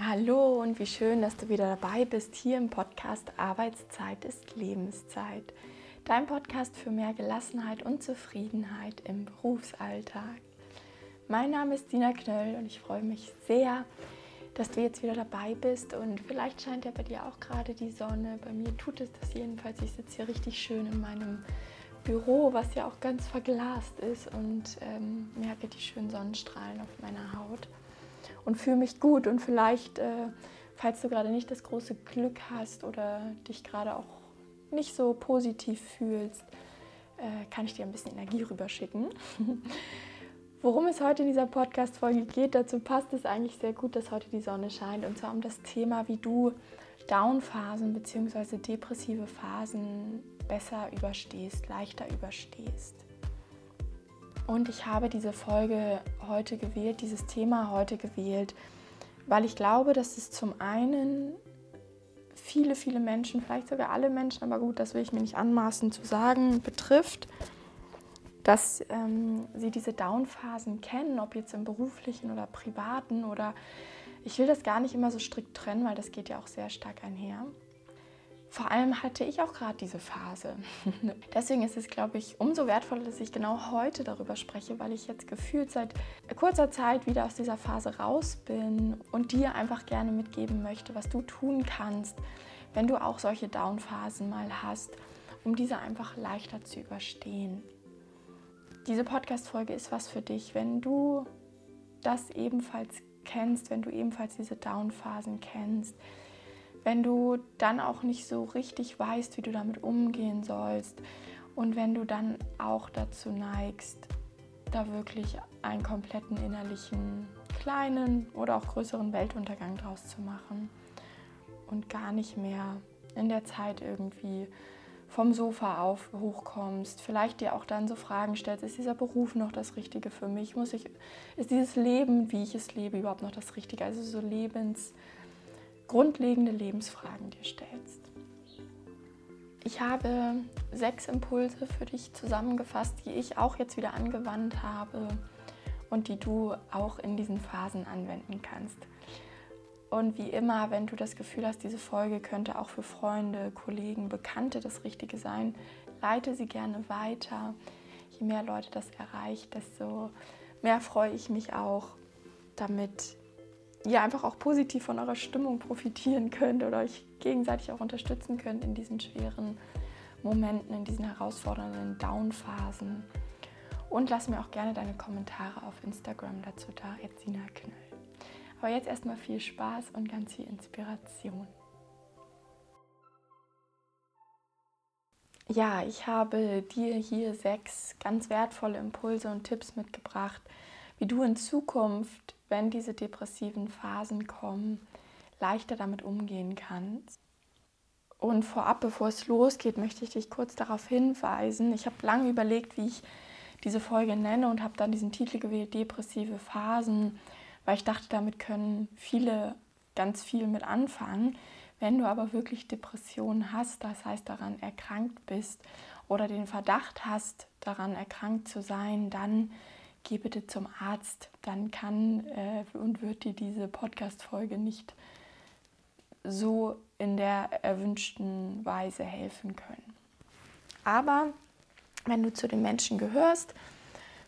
Hallo und wie schön, dass du wieder dabei bist hier im Podcast Arbeitszeit ist Lebenszeit. Dein Podcast für mehr Gelassenheit und Zufriedenheit im Berufsalltag. Mein Name ist Dina Knöll und ich freue mich sehr, dass du jetzt wieder dabei bist und vielleicht scheint ja bei dir auch gerade die Sonne. Bei mir tut es das jedenfalls. Ich sitze hier richtig schön in meinem Büro, was ja auch ganz verglast ist und ähm, merke die schönen Sonnenstrahlen auf meiner Haut und fühle mich gut. Und vielleicht, äh, falls du gerade nicht das große Glück hast oder dich gerade auch nicht so positiv fühlst, äh, kann ich dir ein bisschen Energie rüberschicken. Worum es heute in dieser Podcast-Folge geht, dazu passt es eigentlich sehr gut, dass heute die Sonne scheint. Und zwar um das Thema, wie du Downphasen bzw. depressive Phasen besser überstehst, leichter überstehst. Und ich habe diese Folge heute gewählt, dieses Thema heute gewählt, weil ich glaube, dass es zum einen viele, viele Menschen, vielleicht sogar alle Menschen, aber gut, das will ich mir nicht anmaßen zu sagen, betrifft, dass ähm, sie diese Downphasen kennen, ob jetzt im beruflichen oder privaten oder ich will das gar nicht immer so strikt trennen, weil das geht ja auch sehr stark einher vor allem hatte ich auch gerade diese Phase. Deswegen ist es, glaube ich, umso wertvoller, dass ich genau heute darüber spreche, weil ich jetzt gefühlt seit kurzer Zeit wieder aus dieser Phase raus bin und dir einfach gerne mitgeben möchte, was du tun kannst, wenn du auch solche Downphasen mal hast, um diese einfach leichter zu überstehen. Diese Podcast-Folge ist was für dich, wenn du das ebenfalls kennst, wenn du ebenfalls diese Downphasen kennst wenn du dann auch nicht so richtig weißt, wie du damit umgehen sollst und wenn du dann auch dazu neigst, da wirklich einen kompletten innerlichen kleinen oder auch größeren Weltuntergang draus zu machen und gar nicht mehr in der Zeit irgendwie vom Sofa auf hochkommst, vielleicht dir auch dann so Fragen stellst, ist dieser Beruf noch das Richtige für mich? Muss ich, ist dieses Leben, wie ich es lebe, überhaupt noch das Richtige? Also so Lebens, grundlegende Lebensfragen dir stellst. Ich habe sechs Impulse für dich zusammengefasst, die ich auch jetzt wieder angewandt habe und die du auch in diesen Phasen anwenden kannst. Und wie immer, wenn du das Gefühl hast, diese Folge könnte auch für Freunde, Kollegen, Bekannte das Richtige sein, leite sie gerne weiter. Je mehr Leute das erreicht, desto mehr freue ich mich auch, damit ihr einfach auch positiv von eurer Stimmung profitieren könnt oder euch gegenseitig auch unterstützen könnt in diesen schweren Momenten, in diesen herausfordernden Downphasen. Und lass mir auch gerne deine Kommentare auf Instagram dazu da, Edzina Knöll. Aber jetzt erstmal viel Spaß und ganz viel Inspiration. Ja, ich habe dir hier sechs ganz wertvolle Impulse und Tipps mitgebracht, wie du in Zukunft wenn diese depressiven Phasen kommen, leichter damit umgehen kannst. Und vorab, bevor es losgeht, möchte ich dich kurz darauf hinweisen. Ich habe lange überlegt, wie ich diese Folge nenne und habe dann diesen Titel gewählt, Depressive Phasen, weil ich dachte, damit können viele ganz viel mit anfangen. Wenn du aber wirklich Depressionen hast, das heißt daran erkrankt bist oder den Verdacht hast, daran erkrankt zu sein, dann geh bitte zum Arzt, dann kann äh, und wird dir diese Podcast-Folge nicht so in der erwünschten Weise helfen können. Aber wenn du zu den Menschen gehörst,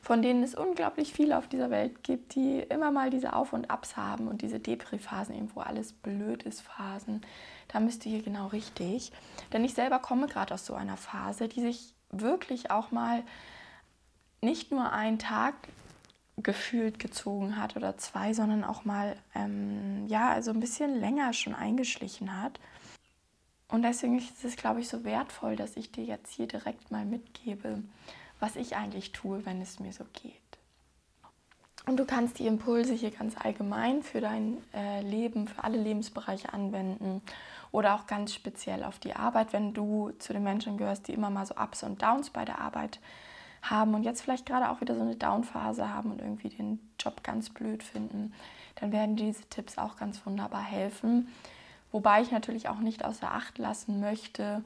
von denen es unglaublich viele auf dieser Welt gibt, die immer mal diese Auf- und Abs haben und diese Depri-Phasen, wo alles blöd ist, Phasen, da bist du hier genau richtig. Denn ich selber komme gerade aus so einer Phase, die sich wirklich auch mal nicht nur einen Tag gefühlt gezogen hat oder zwei, sondern auch mal ähm, ja, also ein bisschen länger schon eingeschlichen hat. Und deswegen ist es, glaube ich, so wertvoll, dass ich dir jetzt hier direkt mal mitgebe, was ich eigentlich tue, wenn es mir so geht. Und du kannst die Impulse hier ganz allgemein für dein äh, Leben, für alle Lebensbereiche anwenden oder auch ganz speziell auf die Arbeit, wenn du zu den Menschen gehörst, die immer mal so Ups und Downs bei der Arbeit haben und jetzt vielleicht gerade auch wieder so eine Downphase haben und irgendwie den Job ganz blöd finden, dann werden diese Tipps auch ganz wunderbar helfen. Wobei ich natürlich auch nicht außer Acht lassen möchte,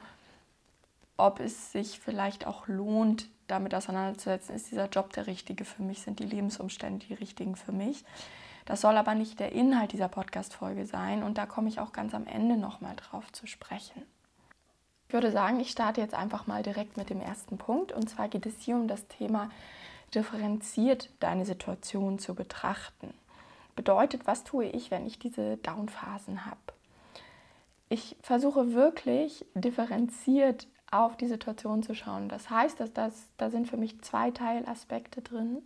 ob es sich vielleicht auch lohnt, damit auseinanderzusetzen, ist dieser Job der richtige für mich, sind die Lebensumstände die richtigen für mich. Das soll aber nicht der Inhalt dieser Podcast-Folge sein und da komme ich auch ganz am Ende nochmal drauf zu sprechen. Ich würde sagen, ich starte jetzt einfach mal direkt mit dem ersten Punkt und zwar geht es hier um das Thema differenziert deine Situation zu betrachten. Bedeutet, was tue ich, wenn ich diese Downphasen habe? Ich versuche wirklich differenziert auf die Situation zu schauen. Das heißt, dass das, da sind für mich zwei Teilaspekte drin.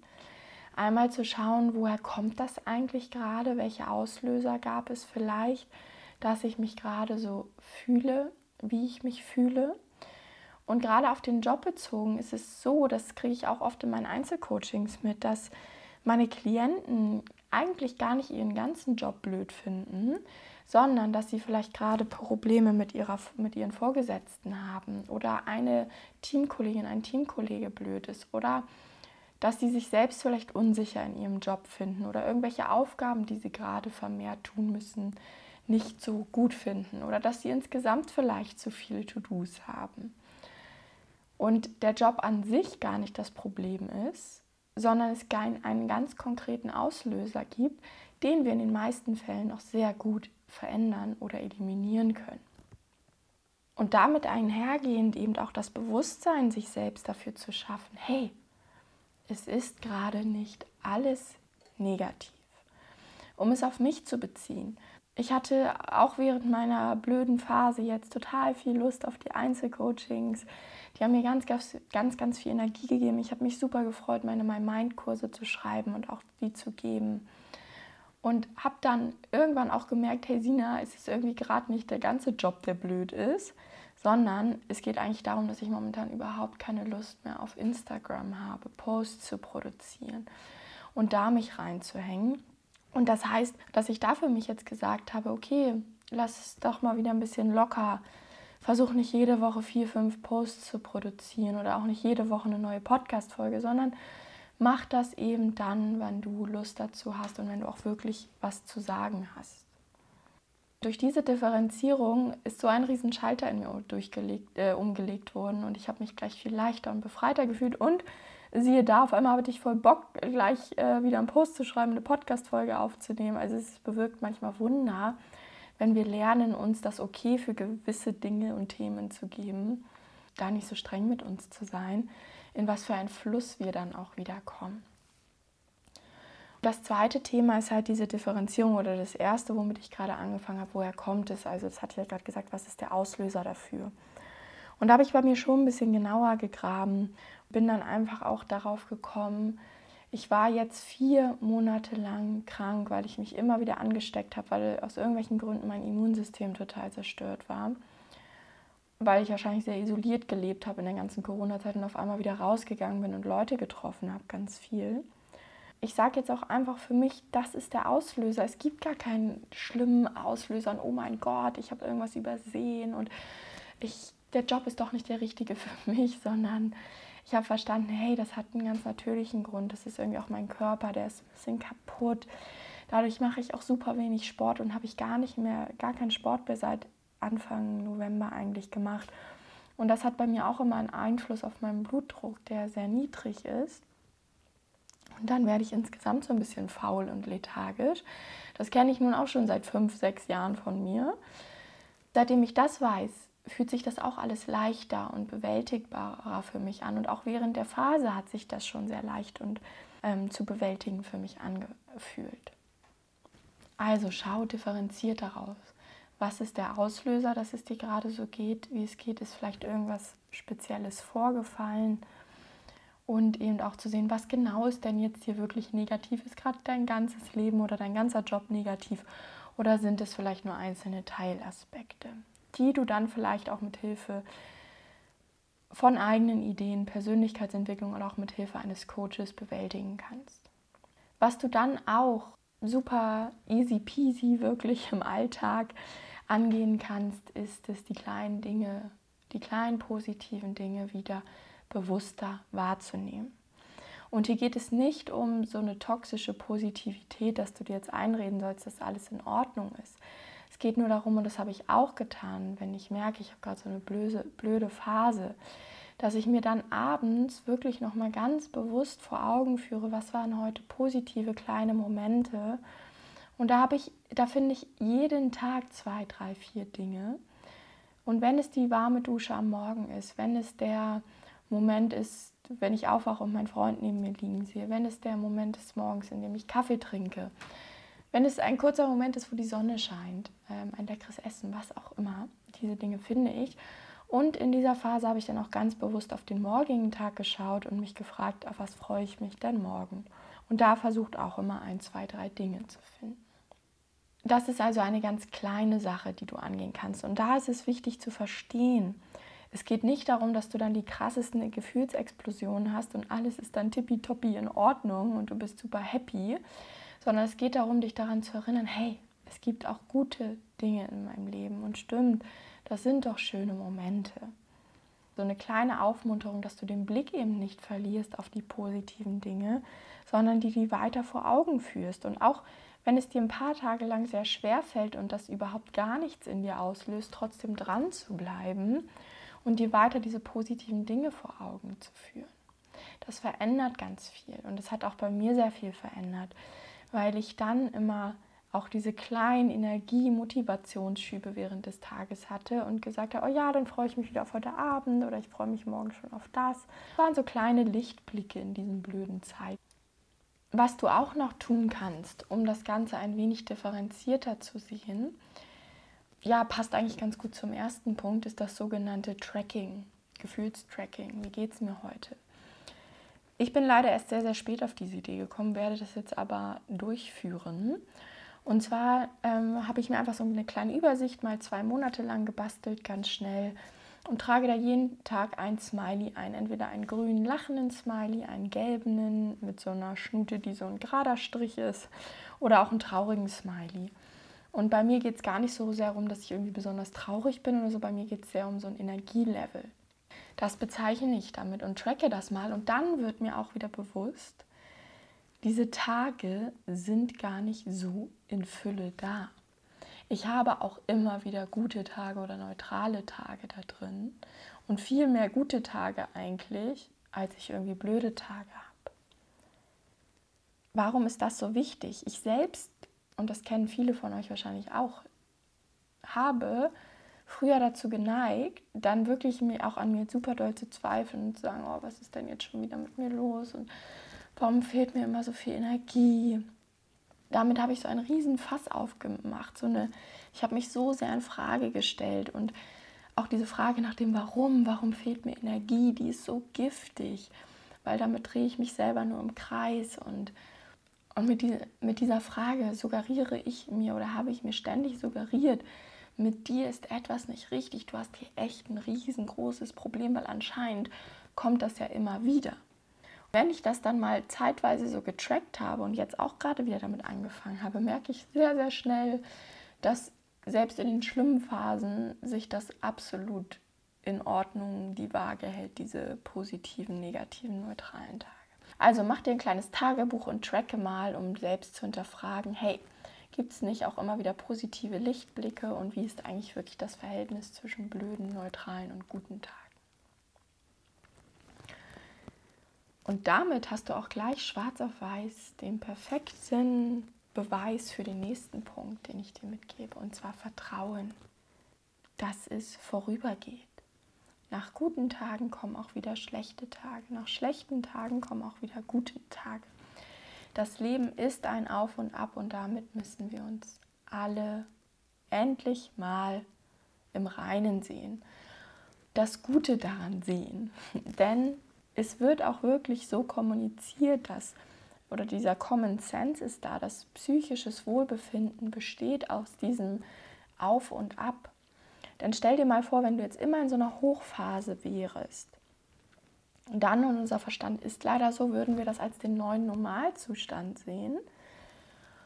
Einmal zu schauen, woher kommt das eigentlich gerade, welche Auslöser gab es vielleicht, dass ich mich gerade so fühle, wie ich mich fühle. Und gerade auf den Job bezogen ist es so, das kriege ich auch oft in meinen Einzelcoachings mit, dass meine Klienten eigentlich gar nicht ihren ganzen Job blöd finden, sondern dass sie vielleicht gerade Probleme mit, ihrer, mit ihren Vorgesetzten haben oder eine Teamkollegin, ein Teamkollege blöd ist oder dass sie sich selbst vielleicht unsicher in ihrem Job finden oder irgendwelche Aufgaben, die sie gerade vermehrt tun müssen, nicht so gut finden oder dass sie insgesamt vielleicht zu viele To-Dos haben. Und der Job an sich gar nicht das Problem ist, sondern es einen ganz konkreten Auslöser gibt, den wir in den meisten Fällen auch sehr gut verändern oder eliminieren können. Und damit einhergehend eben auch das Bewusstsein, sich selbst dafür zu schaffen, hey, es ist gerade nicht alles negativ. Um es auf mich zu beziehen. Ich hatte auch während meiner blöden Phase jetzt total viel Lust auf die Einzelcoachings. Die haben mir ganz, ganz, ganz, ganz viel Energie gegeben. Ich habe mich super gefreut, meine My Mind-Kurse zu schreiben und auch die zu geben. Und habe dann irgendwann auch gemerkt, hey Sina, es ist irgendwie gerade nicht der ganze Job, der blöd ist, sondern es geht eigentlich darum, dass ich momentan überhaupt keine Lust mehr auf Instagram habe, Posts zu produzieren und da mich reinzuhängen. Und das heißt, dass ich da für mich jetzt gesagt habe, okay, lass es doch mal wieder ein bisschen locker. Versuch nicht jede Woche vier, fünf Posts zu produzieren oder auch nicht jede Woche eine neue Podcast-Folge, sondern mach das eben dann, wenn du Lust dazu hast und wenn du auch wirklich was zu sagen hast. Durch diese Differenzierung ist so ein Riesenschalter in mir durchgelegt, äh, umgelegt worden und ich habe mich gleich viel leichter und befreiter gefühlt und siehe da, auf einmal hatte ich voll Bock, gleich äh, wieder einen Post zu schreiben, eine Podcast-Folge aufzunehmen. Also es bewirkt manchmal Wunder, wenn wir lernen, uns das okay für gewisse Dinge und Themen zu geben, gar nicht so streng mit uns zu sein, in was für einen Fluss wir dann auch wieder kommen. Das zweite Thema ist halt diese Differenzierung oder das erste, womit ich gerade angefangen habe, woher kommt es? Also, das hatte ich ja gerade gesagt, was ist der Auslöser dafür? Und da habe ich bei mir schon ein bisschen genauer gegraben, bin dann einfach auch darauf gekommen, ich war jetzt vier Monate lang krank, weil ich mich immer wieder angesteckt habe, weil aus irgendwelchen Gründen mein Immunsystem total zerstört war. Weil ich wahrscheinlich sehr isoliert gelebt habe in der ganzen Corona-Zeit und auf einmal wieder rausgegangen bin und Leute getroffen habe, ganz viel ich sage jetzt auch einfach für mich, das ist der Auslöser. Es gibt gar keinen schlimmen Auslöser und oh mein Gott, ich habe irgendwas übersehen und ich, der Job ist doch nicht der richtige für mich, sondern ich habe verstanden, hey, das hat einen ganz natürlichen Grund. Das ist irgendwie auch mein Körper, der ist ein bisschen kaputt. Dadurch mache ich auch super wenig Sport und habe ich gar nicht mehr, gar keinen Sport mehr seit Anfang November eigentlich gemacht. Und das hat bei mir auch immer einen Einfluss auf meinen Blutdruck, der sehr niedrig ist. Und dann werde ich insgesamt so ein bisschen faul und lethargisch. Das kenne ich nun auch schon seit fünf, sechs Jahren von mir. Seitdem ich das weiß, fühlt sich das auch alles leichter und bewältigbarer für mich an. Und auch während der Phase hat sich das schon sehr leicht und ähm, zu bewältigen für mich angefühlt. Also schau differenziert darauf. Was ist der Auslöser, dass es dir gerade so geht, wie es geht? Ist vielleicht irgendwas Spezielles vorgefallen? und eben auch zu sehen, was genau ist denn jetzt hier wirklich negativ? Ist gerade dein ganzes Leben oder dein ganzer Job negativ oder sind es vielleicht nur einzelne Teilaspekte, die du dann vielleicht auch mit Hilfe von eigenen Ideen, Persönlichkeitsentwicklung oder auch mit Hilfe eines Coaches bewältigen kannst. Was du dann auch super easy peasy wirklich im Alltag angehen kannst, ist es, die kleinen Dinge, die kleinen positiven Dinge wieder bewusster wahrzunehmen. Und hier geht es nicht um so eine toxische Positivität, dass du dir jetzt einreden sollst, dass alles in Ordnung ist. Es geht nur darum, und das habe ich auch getan, wenn ich merke, ich habe gerade so eine blöde, blöde Phase, dass ich mir dann abends wirklich nochmal ganz bewusst vor Augen führe, was waren heute positive kleine Momente Und da habe ich, da finde ich jeden Tag zwei, drei, vier Dinge. Und wenn es die warme Dusche am Morgen ist, wenn es der Moment ist, wenn ich aufwache und meinen Freund neben mir liegen sehe, wenn es der Moment ist morgens, in dem ich Kaffee trinke, wenn es ein kurzer Moment ist, wo die Sonne scheint, ähm, ein leckeres Essen, was auch immer, diese Dinge finde ich. Und in dieser Phase habe ich dann auch ganz bewusst auf den morgigen Tag geschaut und mich gefragt, auf was freue ich mich denn morgen. Und da versucht auch immer ein, zwei, drei Dinge zu finden. Das ist also eine ganz kleine Sache, die du angehen kannst. Und da ist es wichtig zu verstehen, es geht nicht darum, dass du dann die krassesten Gefühlsexplosionen hast und alles ist dann tippitoppi in Ordnung und du bist super happy, sondern es geht darum, dich daran zu erinnern, hey, es gibt auch gute Dinge in meinem Leben und stimmt, das sind doch schöne Momente. So eine kleine Aufmunterung, dass du den Blick eben nicht verlierst auf die positiven Dinge, sondern die die weiter vor Augen führst. Und auch wenn es dir ein paar Tage lang sehr schwer fällt und das überhaupt gar nichts in dir auslöst, trotzdem dran zu bleiben und dir weiter diese positiven Dinge vor Augen zu führen. Das verändert ganz viel und es hat auch bei mir sehr viel verändert, weil ich dann immer auch diese kleinen Energie-Motivationsschübe während des Tages hatte und gesagt habe, oh ja, dann freue ich mich wieder auf heute Abend oder ich freue mich morgen schon auf das. Das waren so kleine Lichtblicke in diesen blöden Zeiten. Was du auch noch tun kannst, um das Ganze ein wenig differenzierter zu sehen, ja, passt eigentlich ganz gut zum ersten Punkt, ist das sogenannte Tracking, Gefühlstracking. Wie geht es mir heute? Ich bin leider erst sehr, sehr spät auf diese Idee gekommen, werde das jetzt aber durchführen. Und zwar ähm, habe ich mir einfach so eine kleine Übersicht mal zwei Monate lang gebastelt, ganz schnell und trage da jeden Tag ein Smiley ein. Entweder einen grünen lachenden Smiley, einen gelben mit so einer Schnute, die so ein gerader Strich ist, oder auch einen traurigen Smiley. Und bei mir geht es gar nicht so sehr darum, dass ich irgendwie besonders traurig bin oder so. Bei mir geht es sehr um so ein Energielevel. Das bezeichne ich damit und tracke das mal. Und dann wird mir auch wieder bewusst, diese Tage sind gar nicht so in Fülle da. Ich habe auch immer wieder gute Tage oder neutrale Tage da drin und viel mehr gute Tage eigentlich, als ich irgendwie blöde Tage habe. Warum ist das so wichtig? Ich selbst, und das kennen viele von euch wahrscheinlich auch, habe früher dazu geneigt, dann wirklich mir auch an mir super doll zu zweifeln und zu sagen, oh, was ist denn jetzt schon wieder mit mir los und warum fehlt mir immer so viel Energie? Damit habe ich so einen riesen Fass aufgemacht. So eine, ich habe mich so sehr in Frage gestellt und auch diese Frage nach dem Warum, warum fehlt mir Energie, die ist so giftig, weil damit drehe ich mich selber nur im Kreis und, und mit, die, mit dieser Frage suggeriere ich mir oder habe ich mir ständig suggeriert, mit dir ist etwas nicht richtig, du hast hier echt ein riesengroßes Problem, weil anscheinend kommt das ja immer wieder. Wenn ich das dann mal zeitweise so getrackt habe und jetzt auch gerade wieder damit angefangen habe, merke ich sehr, sehr schnell, dass selbst in den schlimmen Phasen sich das absolut in Ordnung die Waage hält, diese positiven, negativen, neutralen Tage. Also mach dir ein kleines Tagebuch und tracke mal, um selbst zu hinterfragen, hey, gibt es nicht auch immer wieder positive Lichtblicke und wie ist eigentlich wirklich das Verhältnis zwischen blöden, neutralen und guten Tagen? Und damit hast du auch gleich schwarz auf weiß den perfekten Beweis für den nächsten Punkt, den ich dir mitgebe, und zwar Vertrauen, dass es vorübergeht. Nach guten Tagen kommen auch wieder schlechte Tage, nach schlechten Tagen kommen auch wieder gute Tage. Das Leben ist ein Auf und Ab und damit müssen wir uns alle endlich mal im Reinen sehen, das Gute daran sehen. Denn es wird auch wirklich so kommuniziert, dass, oder dieser Common Sense ist da, dass psychisches Wohlbefinden besteht aus diesem Auf und Ab. Dann stell dir mal vor, wenn du jetzt immer in so einer Hochphase wärst, und dann, und unser Verstand ist leider so, würden wir das als den neuen Normalzustand sehen,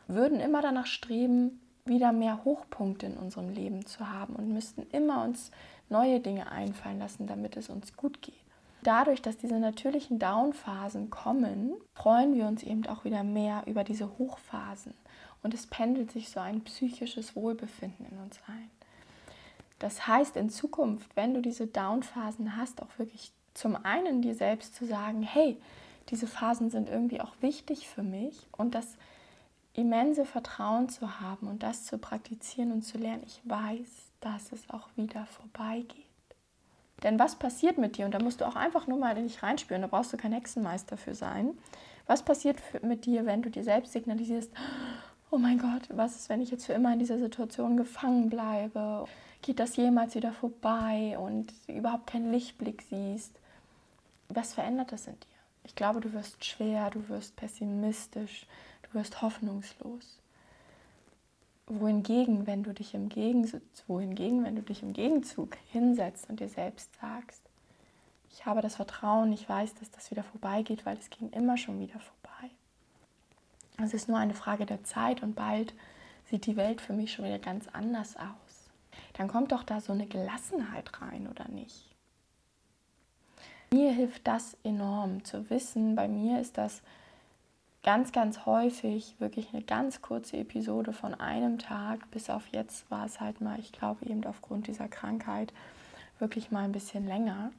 würden immer danach streben, wieder mehr Hochpunkte in unserem Leben zu haben und müssten immer uns neue Dinge einfallen lassen, damit es uns gut geht. Dadurch, dass diese natürlichen Downphasen kommen, freuen wir uns eben auch wieder mehr über diese Hochphasen und es pendelt sich so ein psychisches Wohlbefinden in uns ein. Das heißt, in Zukunft, wenn du diese Downphasen hast, auch wirklich zum einen dir selbst zu sagen, hey, diese Phasen sind irgendwie auch wichtig für mich und das immense Vertrauen zu haben und das zu praktizieren und zu lernen, ich weiß, dass es auch wieder vorbeigeht. Denn was passiert mit dir? Und da musst du auch einfach nur mal in dich reinspüren, da brauchst du kein Hexenmeister für sein. Was passiert mit dir, wenn du dir selbst signalisierst, oh mein Gott, was ist, wenn ich jetzt für immer in dieser Situation gefangen bleibe? Geht das jemals wieder vorbei und überhaupt keinen Lichtblick siehst? Was verändert das in dir? Ich glaube, du wirst schwer, du wirst pessimistisch, du wirst hoffnungslos. Wohingegen, wenn du dich im Gegenzug, wohingegen, wenn du dich im Gegenzug hinsetzt und dir selbst sagst, ich habe das Vertrauen, ich weiß, dass das wieder vorbeigeht, weil es ging immer schon wieder vorbei. Es ist nur eine Frage der Zeit und bald sieht die Welt für mich schon wieder ganz anders aus. Dann kommt doch da so eine Gelassenheit rein, oder nicht? Mir hilft das enorm zu wissen. Bei mir ist das ganz, ganz häufig wirklich eine ganz kurze Episode von einem Tag. Bis auf jetzt war es halt mal, ich glaube, eben aufgrund dieser Krankheit wirklich mal ein bisschen länger.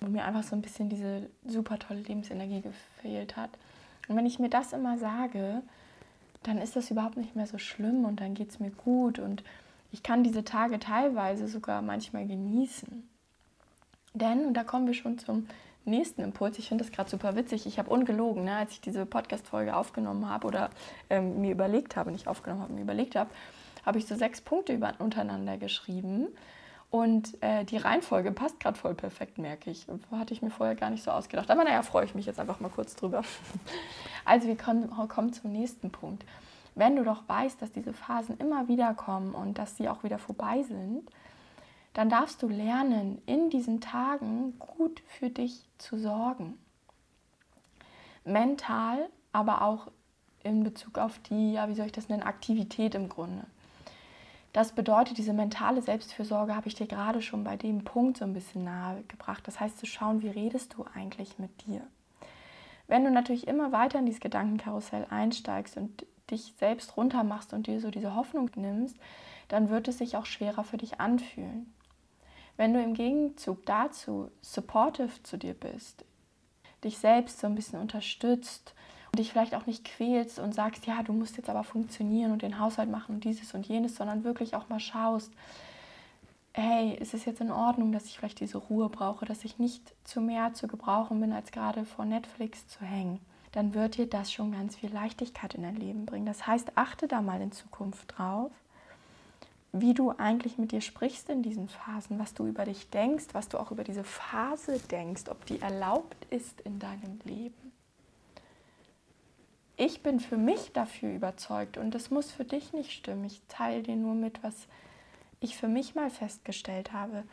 Wo mir einfach so ein bisschen diese super tolle Lebensenergie gefehlt hat. Und wenn ich mir das immer sage, dann ist das überhaupt nicht mehr so schlimm und dann geht es mir gut und ich kann diese Tage teilweise sogar manchmal genießen. Denn, und da kommen wir schon zum nächsten Impuls, ich finde das gerade super witzig, ich habe ungelogen, ne, als ich diese Podcast-Folge aufgenommen habe oder ähm, mir überlegt habe, nicht aufgenommen habe, mir überlegt habe, habe ich so sechs Punkte über, untereinander geschrieben. Und äh, die Reihenfolge passt gerade voll perfekt, merke ich. Hatte ich mir vorher gar nicht so ausgedacht. Aber naja, freue ich mich jetzt einfach mal kurz drüber. Also wir kommen, kommen zum nächsten Punkt. Wenn du doch weißt, dass diese Phasen immer wieder kommen und dass sie auch wieder vorbei sind, dann darfst du lernen, in diesen Tagen gut für dich zu sorgen. Mental, aber auch in Bezug auf die, ja, wie soll ich das nennen, Aktivität im Grunde. Das bedeutet, diese mentale Selbstfürsorge habe ich dir gerade schon bei dem Punkt so ein bisschen nahe gebracht. Das heißt, zu schauen, wie redest du eigentlich mit dir. Wenn du natürlich immer weiter in dieses Gedankenkarussell einsteigst und dich selbst runtermachst und dir so diese Hoffnung nimmst, dann wird es sich auch schwerer für dich anfühlen. Wenn du im Gegenzug dazu supportive zu dir bist, dich selbst so ein bisschen unterstützt und dich vielleicht auch nicht quälst und sagst, ja, du musst jetzt aber funktionieren und den Haushalt machen und dieses und jenes, sondern wirklich auch mal schaust, hey, ist es jetzt in Ordnung, dass ich vielleicht diese Ruhe brauche, dass ich nicht zu mehr zu gebrauchen bin, als gerade vor Netflix zu hängen, dann wird dir das schon ganz viel Leichtigkeit in dein Leben bringen. Das heißt, achte da mal in Zukunft drauf wie du eigentlich mit dir sprichst in diesen Phasen, was du über dich denkst, was du auch über diese Phase denkst, ob die erlaubt ist in deinem Leben. Ich bin für mich dafür überzeugt und das muss für dich nicht stimmen. Ich teile dir nur mit, was ich für mich mal festgestellt habe,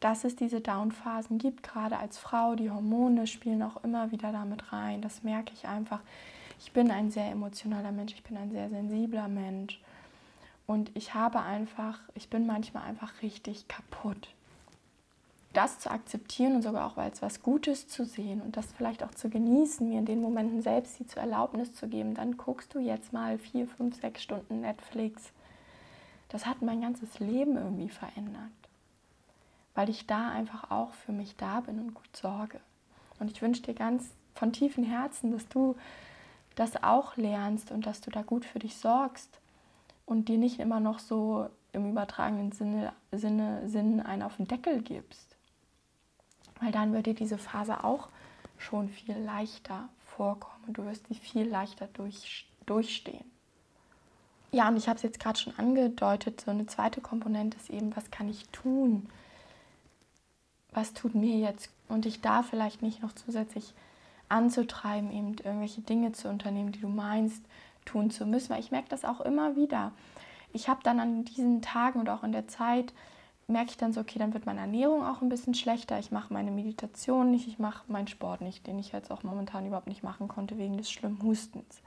dass es diese Down-Phasen gibt, gerade als Frau. Die Hormone spielen auch immer wieder damit rein. Das merke ich einfach. Ich bin ein sehr emotionaler Mensch, ich bin ein sehr sensibler Mensch. Und ich habe einfach, ich bin manchmal einfach richtig kaputt. Das zu akzeptieren und sogar auch als was Gutes zu sehen und das vielleicht auch zu genießen, mir in den Momenten selbst die zur Erlaubnis zu geben, dann guckst du jetzt mal vier, fünf, sechs Stunden Netflix. Das hat mein ganzes Leben irgendwie verändert, weil ich da einfach auch für mich da bin und gut sorge. Und ich wünsche dir ganz von tiefem Herzen, dass du das auch lernst und dass du da gut für dich sorgst und dir nicht immer noch so im übertragenen Sinne, Sinne Sinn einen auf den Deckel gibst. Weil dann wird dir diese Phase auch schon viel leichter vorkommen du wirst sie viel leichter durch, durchstehen. Ja, und ich habe es jetzt gerade schon angedeutet, so eine zweite Komponente ist eben, was kann ich tun? Was tut mir jetzt? Und ich da vielleicht nicht noch zusätzlich anzutreiben, eben irgendwelche Dinge zu unternehmen, die du meinst, tun zu müssen, weil ich merke das auch immer wieder. Ich habe dann an diesen Tagen und auch in der Zeit, merke ich dann so, okay, dann wird meine Ernährung auch ein bisschen schlechter. Ich mache meine Meditation nicht, ich mache meinen Sport nicht, den ich jetzt auch momentan überhaupt nicht machen konnte wegen des schlimmen Hustens.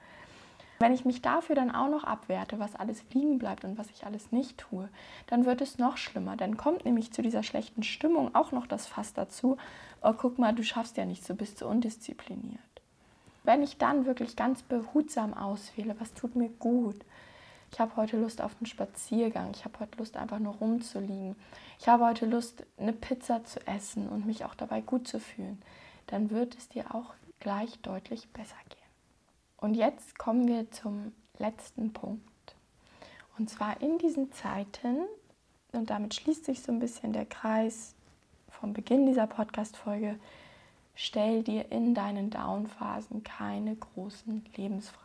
Wenn ich mich dafür dann auch noch abwerte, was alles liegen bleibt und was ich alles nicht tue, dann wird es noch schlimmer. Dann kommt nämlich zu dieser schlechten Stimmung auch noch das Fass dazu, oh guck mal, du schaffst ja nicht, so bist du undiszipliniert. Wenn ich dann wirklich ganz behutsam auswähle, was tut mir gut, ich habe heute Lust auf einen Spaziergang, ich habe heute Lust einfach nur rumzuliegen, ich habe heute Lust, eine Pizza zu essen und mich auch dabei gut zu fühlen, dann wird es dir auch gleich deutlich besser gehen. Und jetzt kommen wir zum letzten Punkt. Und zwar in diesen Zeiten, und damit schließt sich so ein bisschen der Kreis vom Beginn dieser Podcast-Folge, stell dir in deinen Down-Phasen keine großen Lebensfragen.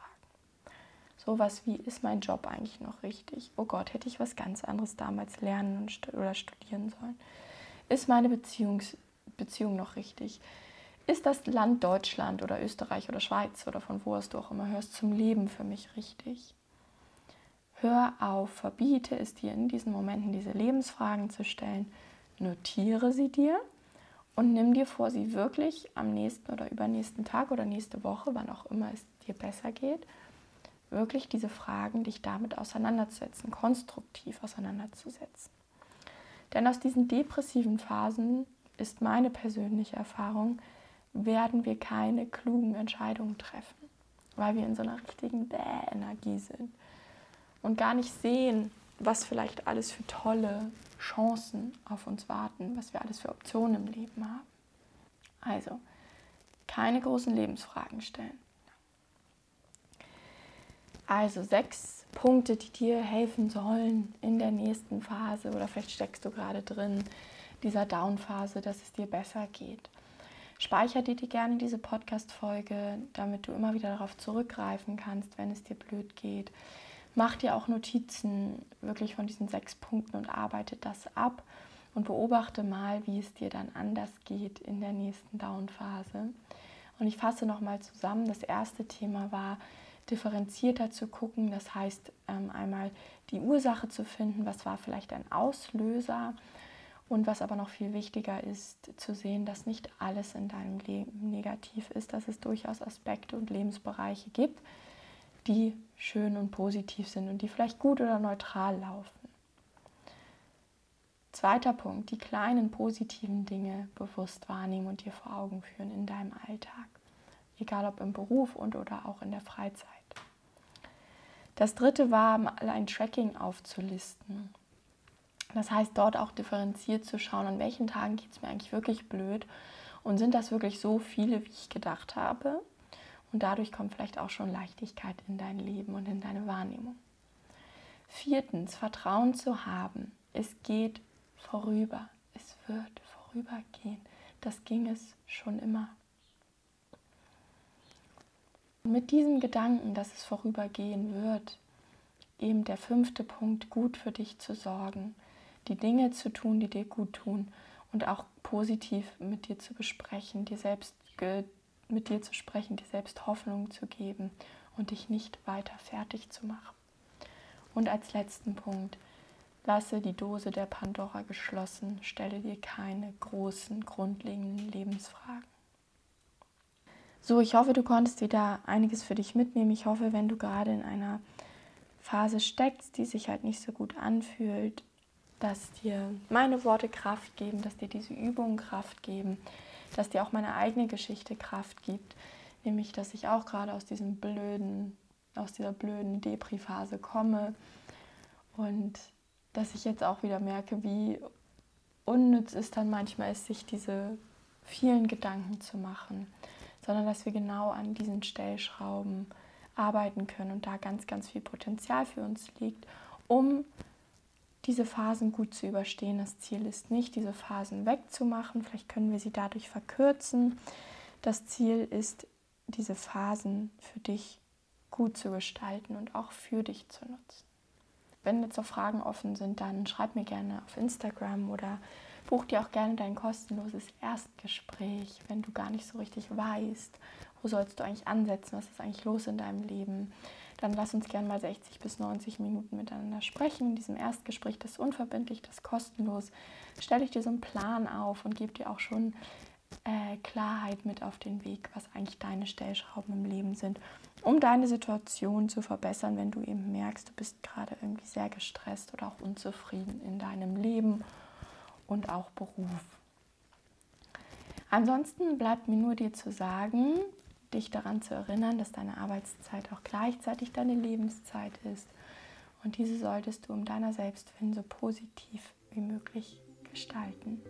Sowas wie, ist mein Job eigentlich noch richtig? Oh Gott, hätte ich was ganz anderes damals lernen oder studieren sollen? Ist meine Beziehungs Beziehung noch richtig? Ist das Land Deutschland oder Österreich oder Schweiz oder von wo es du auch immer hörst zum Leben für mich richtig? Hör auf, verbiete es dir in diesen Momenten diese Lebensfragen zu stellen, notiere sie dir und nimm dir vor, sie wirklich am nächsten oder übernächsten Tag oder nächste Woche, wann auch immer es dir besser geht, wirklich diese Fragen dich damit auseinanderzusetzen, konstruktiv auseinanderzusetzen. Denn aus diesen depressiven Phasen ist meine persönliche Erfahrung, werden wir keine klugen Entscheidungen treffen, weil wir in so einer richtigen Bäh-Energie sind und gar nicht sehen, was vielleicht alles für tolle Chancen auf uns warten, was wir alles für Optionen im Leben haben. Also, keine großen Lebensfragen stellen. Also sechs Punkte, die dir helfen sollen in der nächsten Phase oder vielleicht steckst du gerade drin dieser Down-Phase, dass es dir besser geht. Speicher dir die gerne diese Podcast-Folge, damit du immer wieder darauf zurückgreifen kannst, wenn es dir blöd geht. Mach dir auch Notizen wirklich von diesen sechs Punkten und arbeite das ab und beobachte mal, wie es dir dann anders geht in der nächsten Down-Phase. Und ich fasse nochmal zusammen. Das erste Thema war, differenzierter zu gucken. Das heißt, ähm, einmal die Ursache zu finden, was war vielleicht ein Auslöser und was aber noch viel wichtiger ist, zu sehen, dass nicht alles in deinem Leben negativ ist, dass es durchaus Aspekte und Lebensbereiche gibt, die schön und positiv sind und die vielleicht gut oder neutral laufen. Zweiter Punkt, die kleinen positiven Dinge bewusst wahrnehmen und dir vor Augen führen in deinem Alltag, egal ob im Beruf und oder auch in der Freizeit. Das dritte war, mal ein Tracking aufzulisten. Das heißt, dort auch differenziert zu schauen, an welchen Tagen geht es mir eigentlich wirklich blöd und sind das wirklich so viele, wie ich gedacht habe. Und dadurch kommt vielleicht auch schon Leichtigkeit in dein Leben und in deine Wahrnehmung. Viertens, Vertrauen zu haben. Es geht vorüber. Es wird vorübergehen. Das ging es schon immer. Und mit diesem Gedanken, dass es vorübergehen wird, eben der fünfte Punkt, gut für dich zu sorgen, die Dinge zu tun, die dir gut tun und auch positiv mit dir zu besprechen, dir selbst mit dir zu sprechen, dir selbst Hoffnung zu geben und dich nicht weiter fertig zu machen. Und als letzten Punkt, lasse die Dose der Pandora geschlossen, stelle dir keine großen, grundlegenden Lebensfragen. So, ich hoffe, du konntest wieder einiges für dich mitnehmen. Ich hoffe, wenn du gerade in einer Phase steckst, die sich halt nicht so gut anfühlt, dass dir meine Worte Kraft geben, dass dir diese Übungen Kraft geben, dass dir auch meine eigene Geschichte Kraft gibt, nämlich dass ich auch gerade aus diesem blöden, aus dieser blöden Depri-Phase komme. Und dass ich jetzt auch wieder merke, wie unnütz es dann manchmal ist, sich diese vielen Gedanken zu machen, sondern dass wir genau an diesen Stellschrauben arbeiten können und da ganz, ganz viel Potenzial für uns liegt, um diese Phasen gut zu überstehen. Das Ziel ist nicht, diese Phasen wegzumachen. Vielleicht können wir sie dadurch verkürzen. Das Ziel ist, diese Phasen für dich gut zu gestalten und auch für dich zu nutzen. Wenn jetzt noch Fragen offen sind, dann schreib mir gerne auf Instagram oder buch dir auch gerne dein kostenloses Erstgespräch, wenn du gar nicht so richtig weißt, wo sollst du eigentlich ansetzen, was ist eigentlich los in deinem Leben dann lass uns gerne mal 60 bis 90 Minuten miteinander sprechen. In diesem Erstgespräch, das ist unverbindlich, das ist kostenlos, stelle ich dir so einen Plan auf und gebe dir auch schon äh, Klarheit mit auf den Weg, was eigentlich deine Stellschrauben im Leben sind, um deine Situation zu verbessern, wenn du eben merkst, du bist gerade irgendwie sehr gestresst oder auch unzufrieden in deinem Leben und auch Beruf. Ansonsten bleibt mir nur dir zu sagen, dich daran zu erinnern, dass deine Arbeitszeit auch gleichzeitig deine Lebenszeit ist. Und diese solltest du um deiner Selbstfinden so positiv wie möglich gestalten.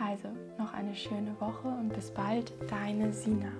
Also noch eine schöne Woche und bis bald, deine Sina.